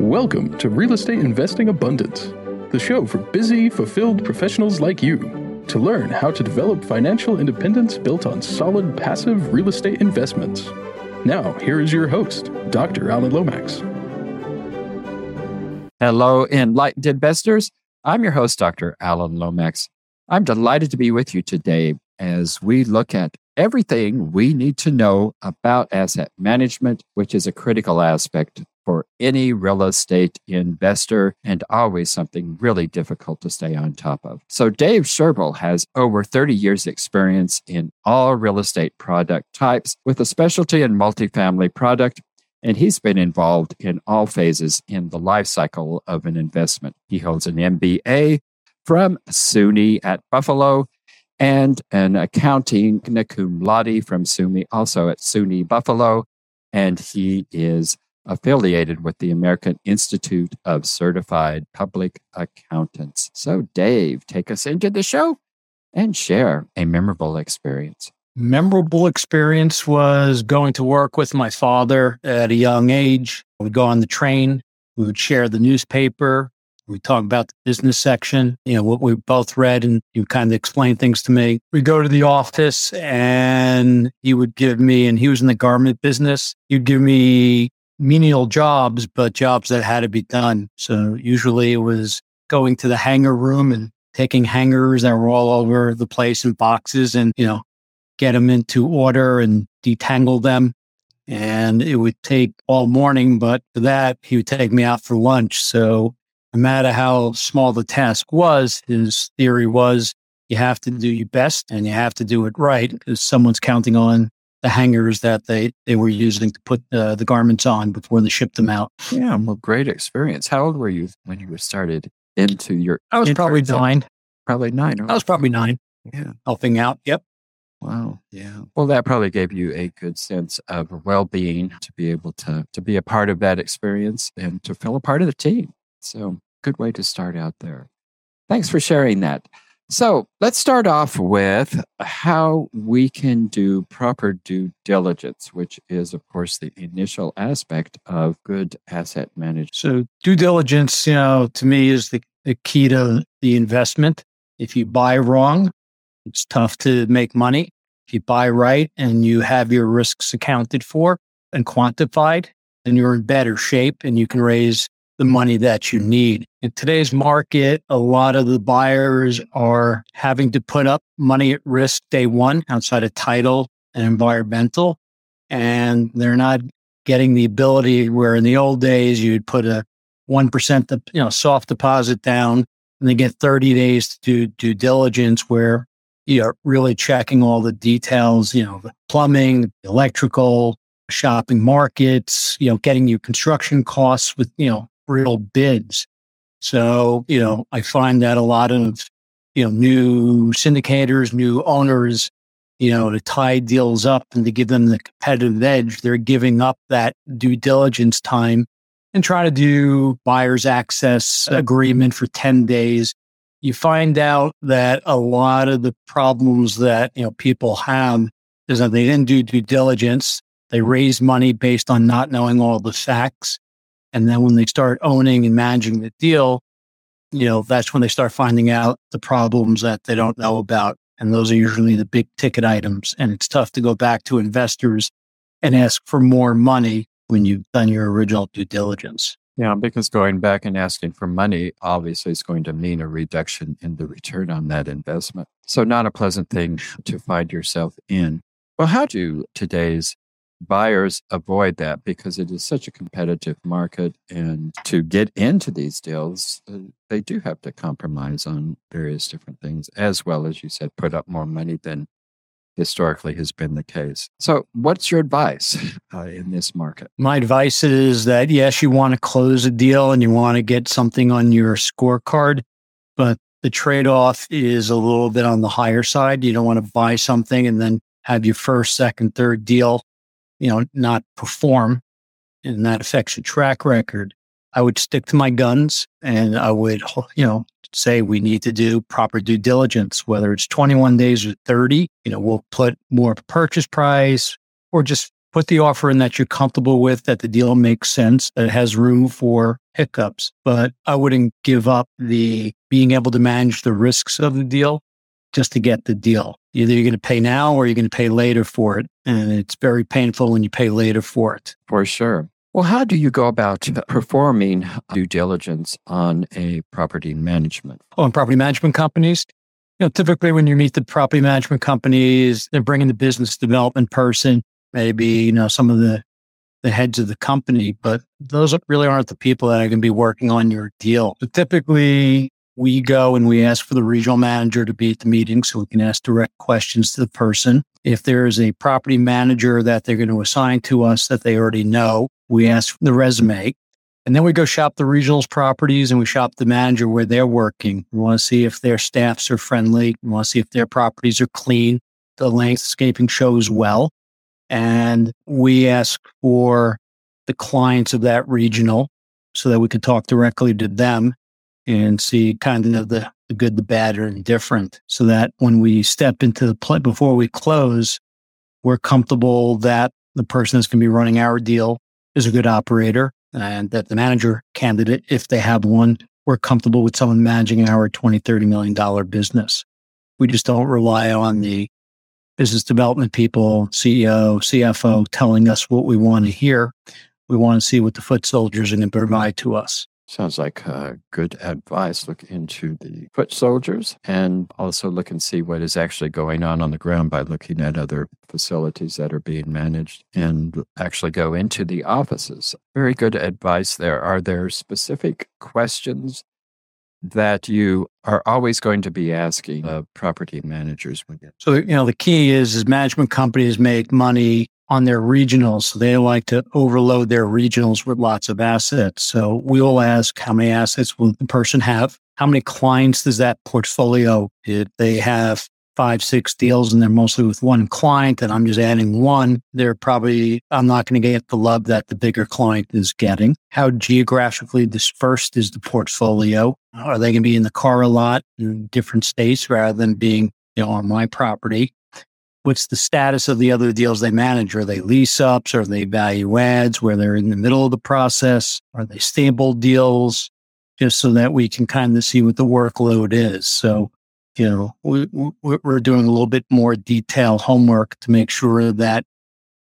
Welcome to Real Estate Investing Abundance, the show for busy, fulfilled professionals like you to learn how to develop financial independence built on solid passive real estate investments. Now, here is your host, Dr. Alan Lomax. Hello, enlightened investors. I'm your host, Dr. Alan Lomax. I'm delighted to be with you today as we look at everything we need to know about asset management, which is a critical aspect for any real estate investor and always something really difficult to stay on top of. So, Dave Sherbel has over 30 years' experience in all real estate product types with a specialty in multifamily product. And he's been involved in all phases in the life cycle of an investment. He holds an MBA from SUNY at Buffalo and an accounting cum laude from SUNY, also at SUNY Buffalo. And he is affiliated with the American Institute of Certified Public Accountants. So, Dave, take us into the show and share a memorable experience. Memorable experience was going to work with my father at a young age. We'd go on the train, we would share the newspaper, we talk about the business section, you know, what we both read, and you kind of explain things to me. We go to the office and he would give me, and he was in the garment business, he'd give me menial jobs, but jobs that had to be done. So usually it was going to the hanger room and taking hangers that were all over the place in boxes and, you know, get them into order and detangle them. And it would take all morning, but for that, he would take me out for lunch. So no matter how small the task was, his theory was you have to do your best and you have to do it right because someone's counting on the hangers that they, they were using to put uh, the garments on before they shipped them out. Yeah, well, great experience. How old were you when you started into your? I was probably nine. Probably nine. I was probably nine. Yeah, helping out. Yep. Wow. Yeah. Well, that probably gave you a good sense of well-being to be able to to be a part of that experience and to feel a part of the team. So, good way to start out there. Thanks for sharing that. So let's start off with how we can do proper due diligence, which is, of course, the initial aspect of good asset management. So, due diligence, you know, to me is the, the key to the investment. If you buy wrong, it's tough to make money. If you buy right and you have your risks accounted for and quantified, then you're in better shape and you can raise the money that you need. In today's market, a lot of the buyers are having to put up money at risk day one outside of title and environmental. And they're not getting the ability where in the old days you'd put a 1% you know, soft deposit down and they get 30 days to do due diligence where you're really checking all the details, you know, the plumbing, electrical, shopping markets, you know, getting your construction costs with, you know, real bids. So, you know, I find that a lot of, you know, new syndicators, new owners, you know, to tie deals up and to give them the competitive edge, they're giving up that due diligence time and try to do buyer's access agreement for 10 days. You find out that a lot of the problems that, you know, people have is that they didn't do due diligence. They raise money based on not knowing all the facts. And then when they start owning and managing the deal, you know, that's when they start finding out the problems that they don't know about. And those are usually the big ticket items. And it's tough to go back to investors and ask for more money when you've done your original due diligence. Yeah, because going back and asking for money obviously is going to mean a reduction in the return on that investment. So, not a pleasant thing to find yourself in. Well, how do today's buyers avoid that because it is such a competitive market. And to get into these deals, uh, they do have to compromise on various different things, as well as you said, put up more money than historically has been the case. So, what's your advice uh, in this market? My advice is that yes, you want to close a deal and you want to get something on your scorecard, but the trade off is a little bit on the higher side. You don't want to buy something and then have your first, second, third deal you know, not perform and that affects your track record, I would stick to my guns and I would, you know, say we need to do proper due diligence, whether it's 21 days or 30, you know, we'll put more purchase price or just put the offer in that you're comfortable with, that the deal makes sense, that has room for hiccups, but I wouldn't give up the being able to manage the risks of the deal just to get the deal. Either you're going to pay now or you're going to pay later for it. And it's very painful when you pay later for it. For sure. Well, how do you go about performing due diligence on a property management? Oh, in property management companies, you know, typically when you meet the property management companies, they're bringing the business development person, maybe, you know, some of the, the heads of the company, but those really aren't the people that are going to be working on your deal. So typically we go and we ask for the regional manager to be at the meeting so we can ask direct questions to the person. If there is a property manager that they're going to assign to us that they already know, we ask the resume. And then we go shop the regionals properties and we shop the manager where they're working. We want to see if their staffs are friendly. We want to see if their properties are clean. The landscaping shows well. And we ask for the clients of that regional so that we can talk directly to them and see kind of the, the good, the bad, or indifferent so that when we step into the play before we close, we're comfortable that the person that's going to be running our deal is a good operator and that the manager candidate, if they have one, we're comfortable with someone managing our 20, 30 million dollar business. We just don't rely on the business development people, CEO, CFO telling us what we want to hear. We want to see what the foot soldiers are going to provide to us. Sounds like uh, good advice. Look into the foot soldiers and also look and see what is actually going on on the ground by looking at other facilities that are being managed and actually go into the offices. Very good advice there. Are there specific questions that you are always going to be asking property managers? So, you know, the key is, is management companies make money on their regionals. So they like to overload their regionals with lots of assets. So we will ask how many assets will the person have? How many clients does that portfolio? If they have five, six deals and they're mostly with one client and I'm just adding one, they're probably, I'm not going to get the love that the bigger client is getting. How geographically dispersed is the portfolio? Are they going to be in the car a lot in different states rather than being, you know, on my property? What's the status of the other deals they manage? Are they lease ups? Are they value adds where they're in the middle of the process? Are they stable deals? Just so that we can kind of see what the workload is. So, you know, we, we're doing a little bit more detailed homework to make sure that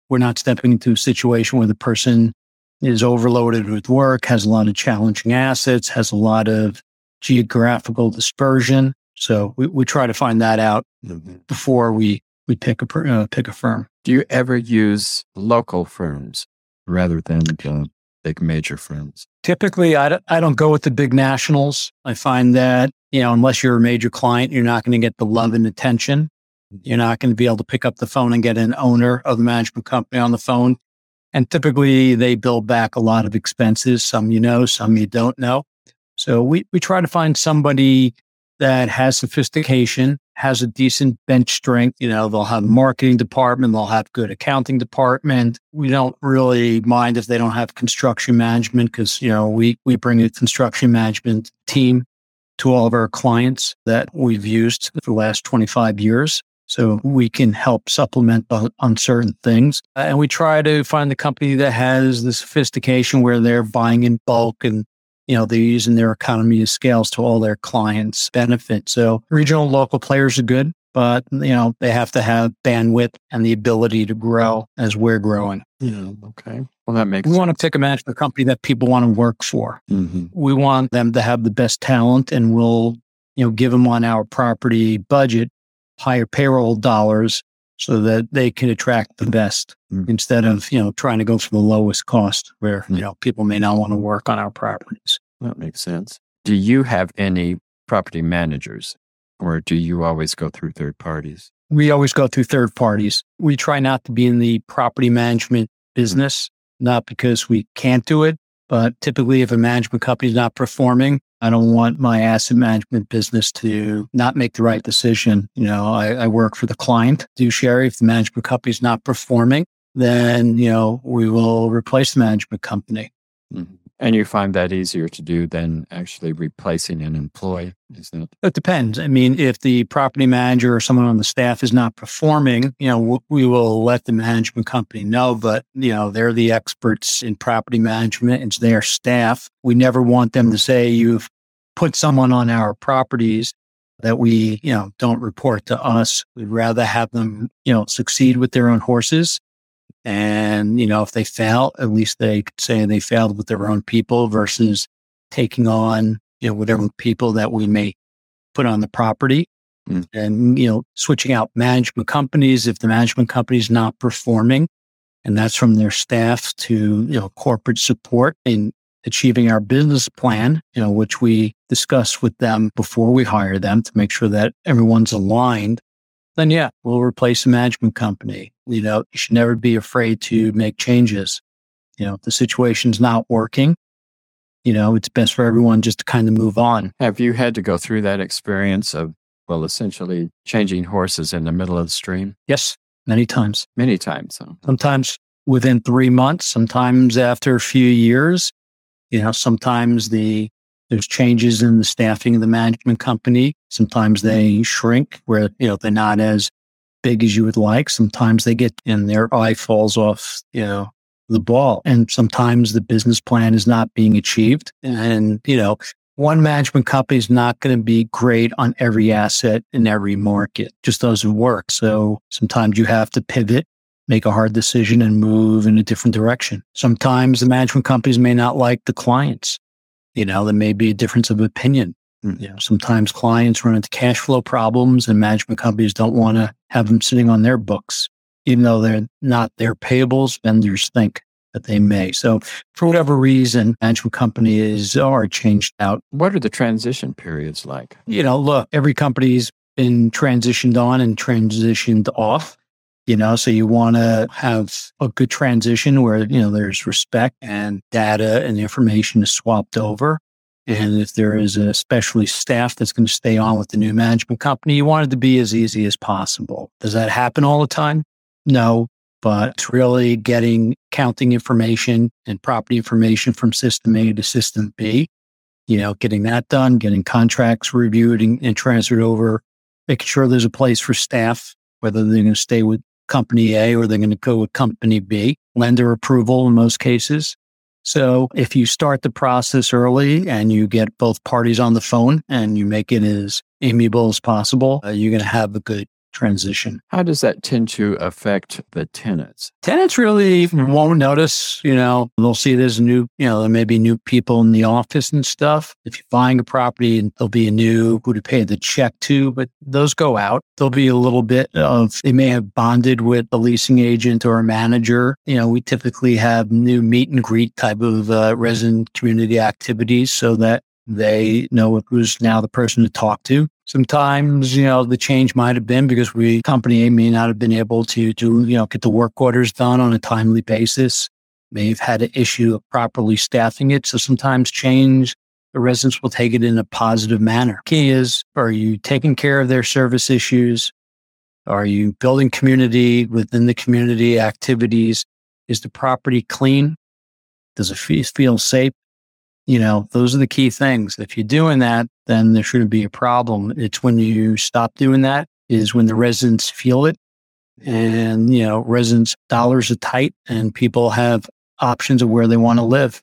we're not stepping into a situation where the person is overloaded with work, has a lot of challenging assets, has a lot of geographical dispersion. So we, we try to find that out mm-hmm. before we we pick a uh, pick a firm. Do you ever use local firms rather than uh, big major firms? Typically, I don't, I don't go with the big nationals. I find that you know unless you're a major client, you're not going to get the love and attention. You're not going to be able to pick up the phone and get an owner of the management company on the phone. And typically, they build back a lot of expenses. Some you know, some you don't know. So we we try to find somebody that has sophistication, has a decent bench strength. You know, they'll have marketing department, they'll have good accounting department. We don't really mind if they don't have construction management because, you know, we, we bring a construction management team to all of our clients that we've used for the last 25 years. So we can help supplement on certain things. And we try to find the company that has the sophistication where they're buying in bulk and you know, they're using their economy of scales to all their clients' benefit. So regional local players are good, but you know, they have to have bandwidth and the ability to grow as we're growing. Yeah. Okay. Well, that makes we sense. want to pick a management company that people want to work for. Mm-hmm. We want them to have the best talent and we'll, you know, give them on our property budget higher payroll dollars so that they can attract the best mm. instead of, you know, trying to go for the lowest cost where, mm. you know, people may not want to work on our properties. That makes sense. Do you have any property managers or do you always go through third parties? We always go through third parties. We try not to be in the property management business, mm. not because we can't do it, but typically if a management company is not performing, I don't want my asset management business to not make the right decision. You know, I, I work for the client, do Sherry. If the management company is not performing, then, you know, we will replace the management company. Mm-hmm. And you find that easier to do than actually replacing an employee, isn't it? It depends. I mean, if the property manager or someone on the staff is not performing, you know, we will let the management company know, but, you know, they're the experts in property management. It's their staff. We never want them to say, you've put someone on our properties that we, you know, don't report to us. We'd rather have them, you know, succeed with their own horses and, you know, if they fail, at least they could say they failed with their own people versus taking on, you know, whatever people that we may put on the property. Mm. And, you know, switching out management companies if the management company is not performing. And that's from their staff to, you know, corporate support in achieving our business plan, you know, which we discuss with them before we hire them to make sure that everyone's aligned then yeah, we'll replace a management company. You know, you should never be afraid to make changes. You know, if the situation's not working, you know, it's best for everyone just to kind of move on. Have you had to go through that experience of, well, essentially changing horses in the middle of the stream? Yes, many times. Many times. So. Sometimes within three months, sometimes after a few years. You know, sometimes the there's changes in the staffing of the management company. Sometimes they shrink where, you know, they're not as big as you would like. Sometimes they get and their eye falls off, you know, the ball. And sometimes the business plan is not being achieved. And, you know, one management company is not going to be great on every asset in every market. Just doesn't work. So sometimes you have to pivot, make a hard decision and move in a different direction. Sometimes the management companies may not like the clients. You know, there may be a difference of opinion. You know, sometimes clients run into cash flow problems and management companies don't want to have them sitting on their books, even though they're not their payables, vendors think that they may. So for whatever reason, management companies are changed out. What are the transition periods like? You know, look, every company's been transitioned on and transitioned off you know so you want to have a good transition where you know there's respect and data and information is swapped over and if there is a specialty staff that's going to stay on with the new management company you want it to be as easy as possible. Does that happen all the time? No but it's really getting counting information and property information from system a to system b. You know getting that done getting contracts reviewed and, and transferred over making sure there's a place for staff whether they're going to stay with company A or they're going to go with company B, lender approval in most cases. So if you start the process early and you get both parties on the phone and you make it as amiable as possible, uh, you're going to have a good transition. How does that tend to affect the tenants? Tenants really won't notice, you know, they'll see there's new, you know, there may be new people in the office and stuff. If you're buying a property and there'll be a new who to pay the check to, but those go out. There'll be a little bit of, they may have bonded with a leasing agent or a manager. You know, we typically have new meet and greet type of uh, resident community activities so that they know who's now the person to talk to. Sometimes, you know, the change might have been because we company A may not have been able to do, you know, get the work orders done on a timely basis. May have had an issue of properly staffing it. So sometimes change, the residents will take it in a positive manner. Key is, are you taking care of their service issues? Are you building community within the community activities? Is the property clean? Does it feel safe? You know, those are the key things. If you're doing that, then there shouldn't be a problem. It's when you stop doing that is when the residents feel it. And, you know, residents' dollars are tight and people have options of where they want to live.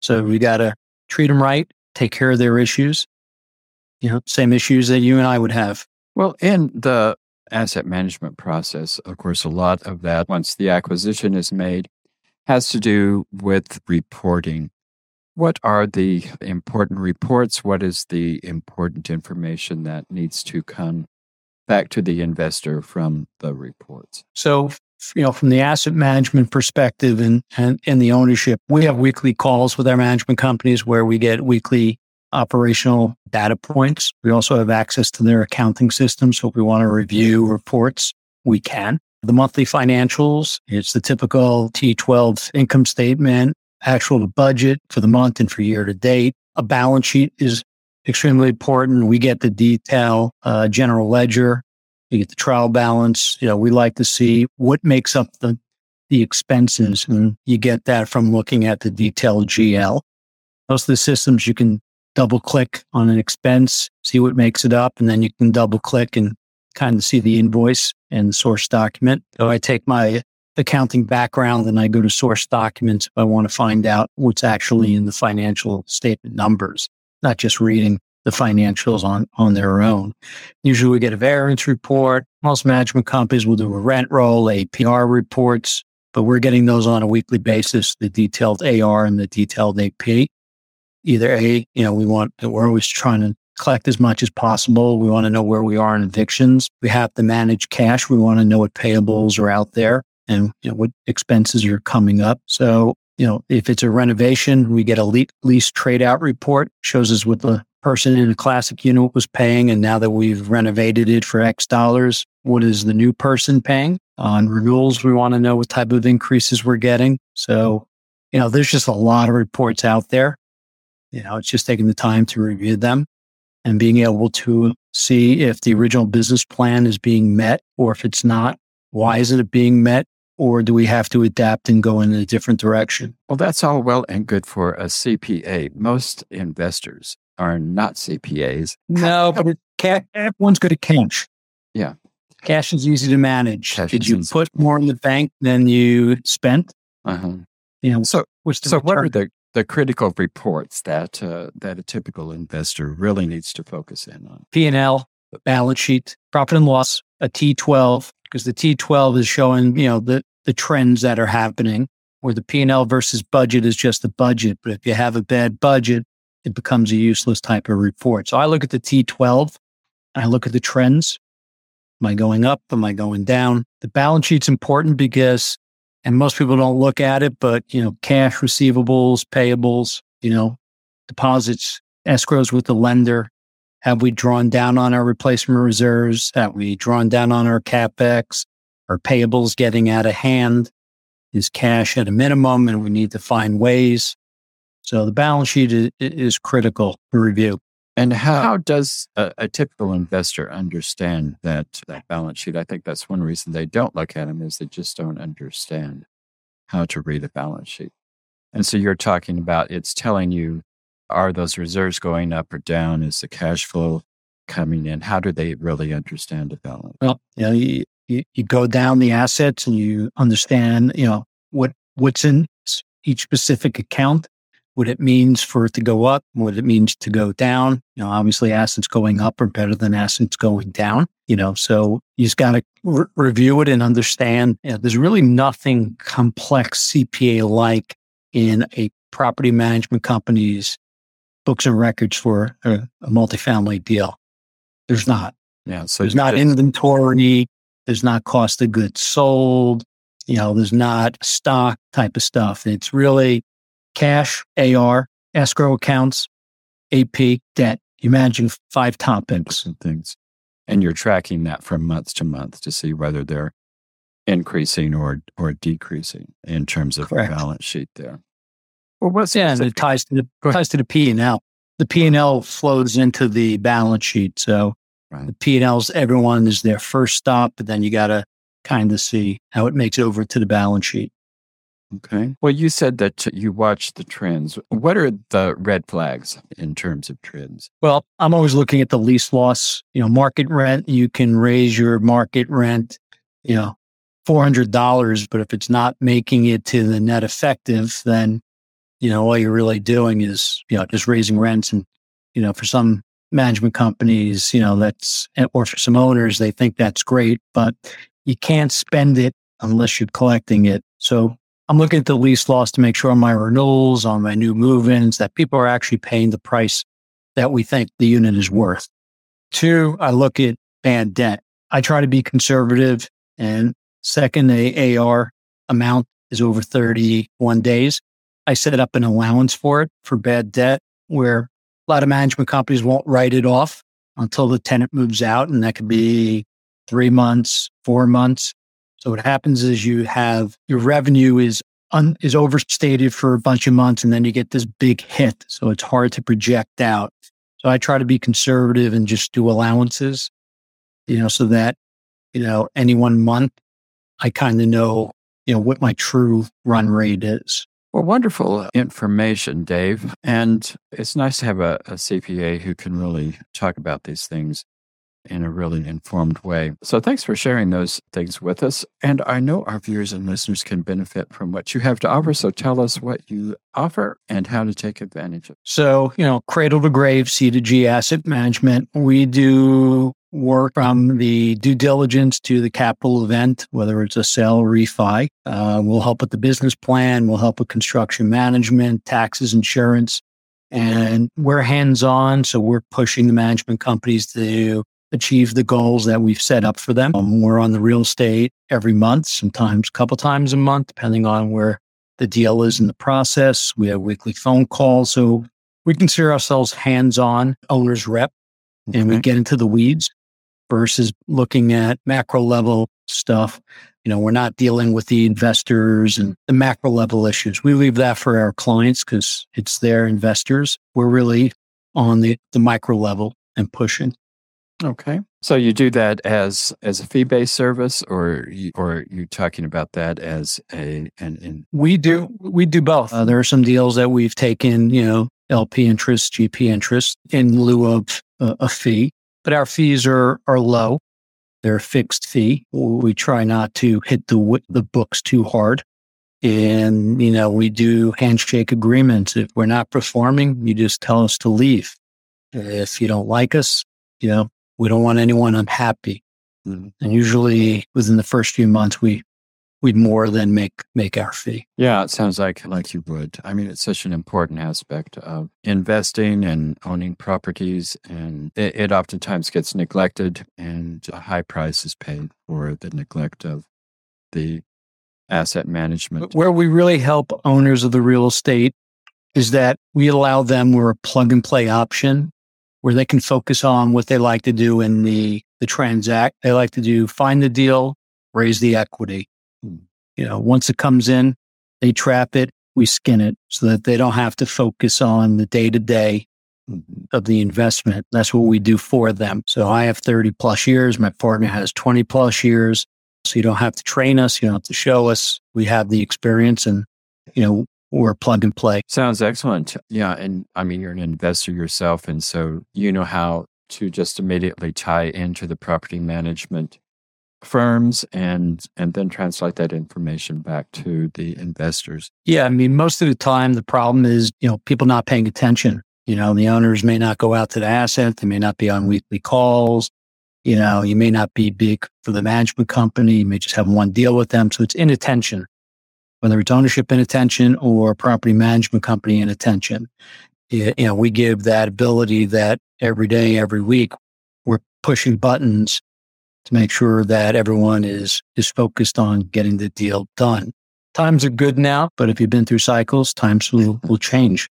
So we got to treat them right, take care of their issues, you know, same issues that you and I would have. Well, in the asset management process, of course, a lot of that, once the acquisition is made, has to do with reporting. What are the important reports? What is the important information that needs to come back to the investor from the reports? So, you know, from the asset management perspective and, and, and the ownership, we have weekly calls with our management companies where we get weekly operational data points. We also have access to their accounting system. So if we want to review reports, we can. The monthly financials, it's the typical T12 income statement, actual budget for the month and for year to date. A balance sheet is extremely important. We get the detail, uh, general ledger. You get the trial balance. You know, we like to see what makes up the, the expenses and you get that from looking at the detailed GL. Most of the systems you can double click on an expense, see what makes it up, and then you can double click and kind of see the invoice and source document. So I take my accounting background and I go to source documents if I want to find out what's actually in the financial statement numbers, not just reading the financials on, on their own. Usually we get a variance report. Most management companies will do a rent roll, APR reports, but we're getting those on a weekly basis, the detailed AR and the detailed AP. Either A, you know, we want, we're always trying to collect as much as possible. We want to know where we are in evictions. We have to manage cash. We want to know what payables are out there and you know, what expenses are coming up. So, you know, if it's a renovation, we get a lease trade out report, shows us what the person in a classic unit was paying. And now that we've renovated it for X dollars, what is the new person paying? On renewals, we want to know what type of increases we're getting. So, you know, there's just a lot of reports out there. You know, it's just taking the time to review them and being able to see if the original business plan is being met or if it's not. Why isn't it being met? Or do we have to adapt and go in a different direction? Well, that's all well and good for a CPA. Most investors are not CPAs. No, but cash, everyone's good at cash. Yeah. Cash is easy to manage. Cash Did you easy. put more in the bank than you spent? Uh-huh. You know, So, so what are the, the critical reports that uh, that a typical investor really needs to focus in on? P&L, balance sheet, profit and loss, a T12, because the T12 is showing, you know, the, the trends that are happening where the P&L versus budget is just the budget. But if you have a bad budget, it becomes a useless type of report. So I look at the T12 and I look at the trends. Am I going up? Am I going down? The balance sheet's important because, and most people don't look at it, but, you know, cash receivables, payables, you know, deposits, escrows with the lender, have we drawn down on our replacement reserves? Have we drawn down on our capex? Are payables getting out of hand? Is cash at a minimum and we need to find ways? So the balance sheet is, is critical to review. And how, how does a, a typical investor understand that that balance sheet? I think that's one reason they don't look at them is they just don't understand how to read a balance sheet. And so you're talking about it's telling you are those reserves going up or down? Is the cash flow coming in? How do they really understand a balance? Well, you know, you, you, you go down the assets and you understand, you know, what, what's in each specific account, what it means for it to go up, what it means to go down. You know, obviously assets going up are better than assets going down, you know, so you just got to re- review it and understand. You know, there's really nothing complex CPA like in a property management company's books and records for a, a multifamily deal. There's not. Yeah. So There's not inventory. There's not cost of goods sold. You know, there's not stock type of stuff. It's really cash, AR, escrow accounts, AP, debt. You managing five topics. and things. And you're tracking that from month to month to see whether they're increasing or or decreasing in terms of Correct. a balance sheet there. Well, what's Yeah, and it ties to the ties to the P and L. The P and L flows into the balance sheet. So Right. the P and L's everyone is their first stop, but then you got to kind of see how it makes over to the balance sheet. Okay. Well, you said that you watch the trends. What are the red flags in terms of trends? Well, I'm always looking at the lease loss, you know, market rent. You can raise your market rent, you know, $400, but if it's not making it to the net effective, then, you know, all you're really doing is, you know, just raising rents. And, you know, for some management companies, you know, that's, eh, or for some owners, they think that's great, but you can't spend it unless you're collecting it. So I'm looking at the lease loss to make sure on my renewals, on my new move-ins, that people are actually paying the price that we think the unit is worth. Two, I look at bad debt. I try to be conservative. And second, the AR amount is over 31 days. I set up an allowance for it for bad debt where a lot of management companies won't write it off until the tenant moves out. And that could be three months, four months. So what happens is you have your revenue is un, is overstated for a bunch of months and then you get this big hit. So it's hard to project out. So I try to be conservative and just do allowances, you know, so that, you know, any one month I kind of know, you know, what my true run rate is. Well, wonderful uh, information, Dave. And it's nice to have a, a, CPA who can really talk about these things in a really informed way. So thanks for sharing those things with us. And I know our viewers and listeners can benefit from what you have to offer. So tell us what you offer and how to take advantage of it. So, you know, cradle to grave, C to G asset management. We do work from the due diligence to the capital event, whether it's a sale or refi. Uh, we'll help with the business plan. We'll help with construction management, taxes, insurance. And we're hands on. So we're pushing the management companies to achieve the goals that we've set up for them. Um, we're on the real estate every month, sometimes a couple times a month, depending on where the deal is in the process. We have weekly phone calls. So we consider ourselves hands on owner's rep and we get into the weeds versus looking at macro level stuff. You know, we're not dealing with the investors and the macro level issues. We leave that for our clients because it's their investors. We're really on the, the micro level and pushing. Okay. So you do that as as a fee based service, or you, or you talking about that as a and an we do we do both. Uh, there are some deals that we've taken, you know, LP interest, GP interest in lieu of uh, a fee but our fees are, are low. They're a fixed fee. We try not to hit the, the books too hard. And, you know, we do handshake agreements. If we're not performing, you just tell us to leave. If you don't like us, you know, we don't want anyone unhappy. Mm-hmm. And usually within the first few months, we we'd more than make make our fee. Yeah, it sounds like like you would. I mean, it's such an important aspect of investing and owning properties, and it, it oftentimes gets neglected, and a high price is paid for the neglect of the asset management. Where we really help owners of the real estate is that we allow them we're a plug and play option where they can focus on what they like to do in the the transact. They like to do find the deal, raise the equity you know, once it comes in, they trap it, we skin it so that they don't have to focus on the day to day of the investment. That's what we do for them. So I have 30 plus years. My partner has 20 plus years. So you don't have to train us. You don't have to show us. We have the experience and, you know, we're plug and play. Sounds excellent. Yeah. And I mean, you're an investor yourself. And so you know how to just immediately tie into the property management firms and and then translate that information back to the investors. Yeah i mean most of the time the problem is you know people not paying attention. You know the owners may not go out to the asset. They may not be on weekly calls. You know you may not be big for the management company. You may just have one deal with them. So it's inattention. Whether it's ownership inattention or property management company inattention. You know we give that ability that every day every week we're pushing buttons to make sure that everyone is is focused on getting the deal done. Times are good now, but if you've been through cycles, times will, will change.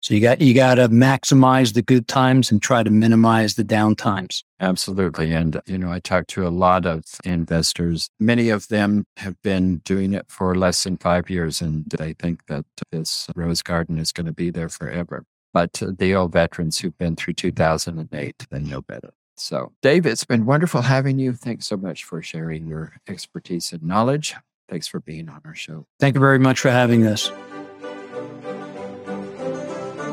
So you got you got to maximize the good times and try to minimize the down times. Absolutely. And you know, I talked to a lot of investors. Many of them have been doing it for less than 5 years and they think that this rose garden is going to be there forever. But the old veterans who've been through 2008, they know better. So, Dave, it's been wonderful having you. Thanks so much for sharing your expertise and knowledge. Thanks for being on our show. Thank you very much for having us.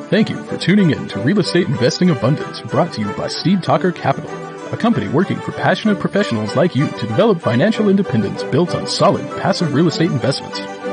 Thank you for tuning in to Real Estate Investing Abundance, brought to you by Steve Talker Capital, a company working for passionate professionals like you to develop financial independence built on solid passive real estate investments.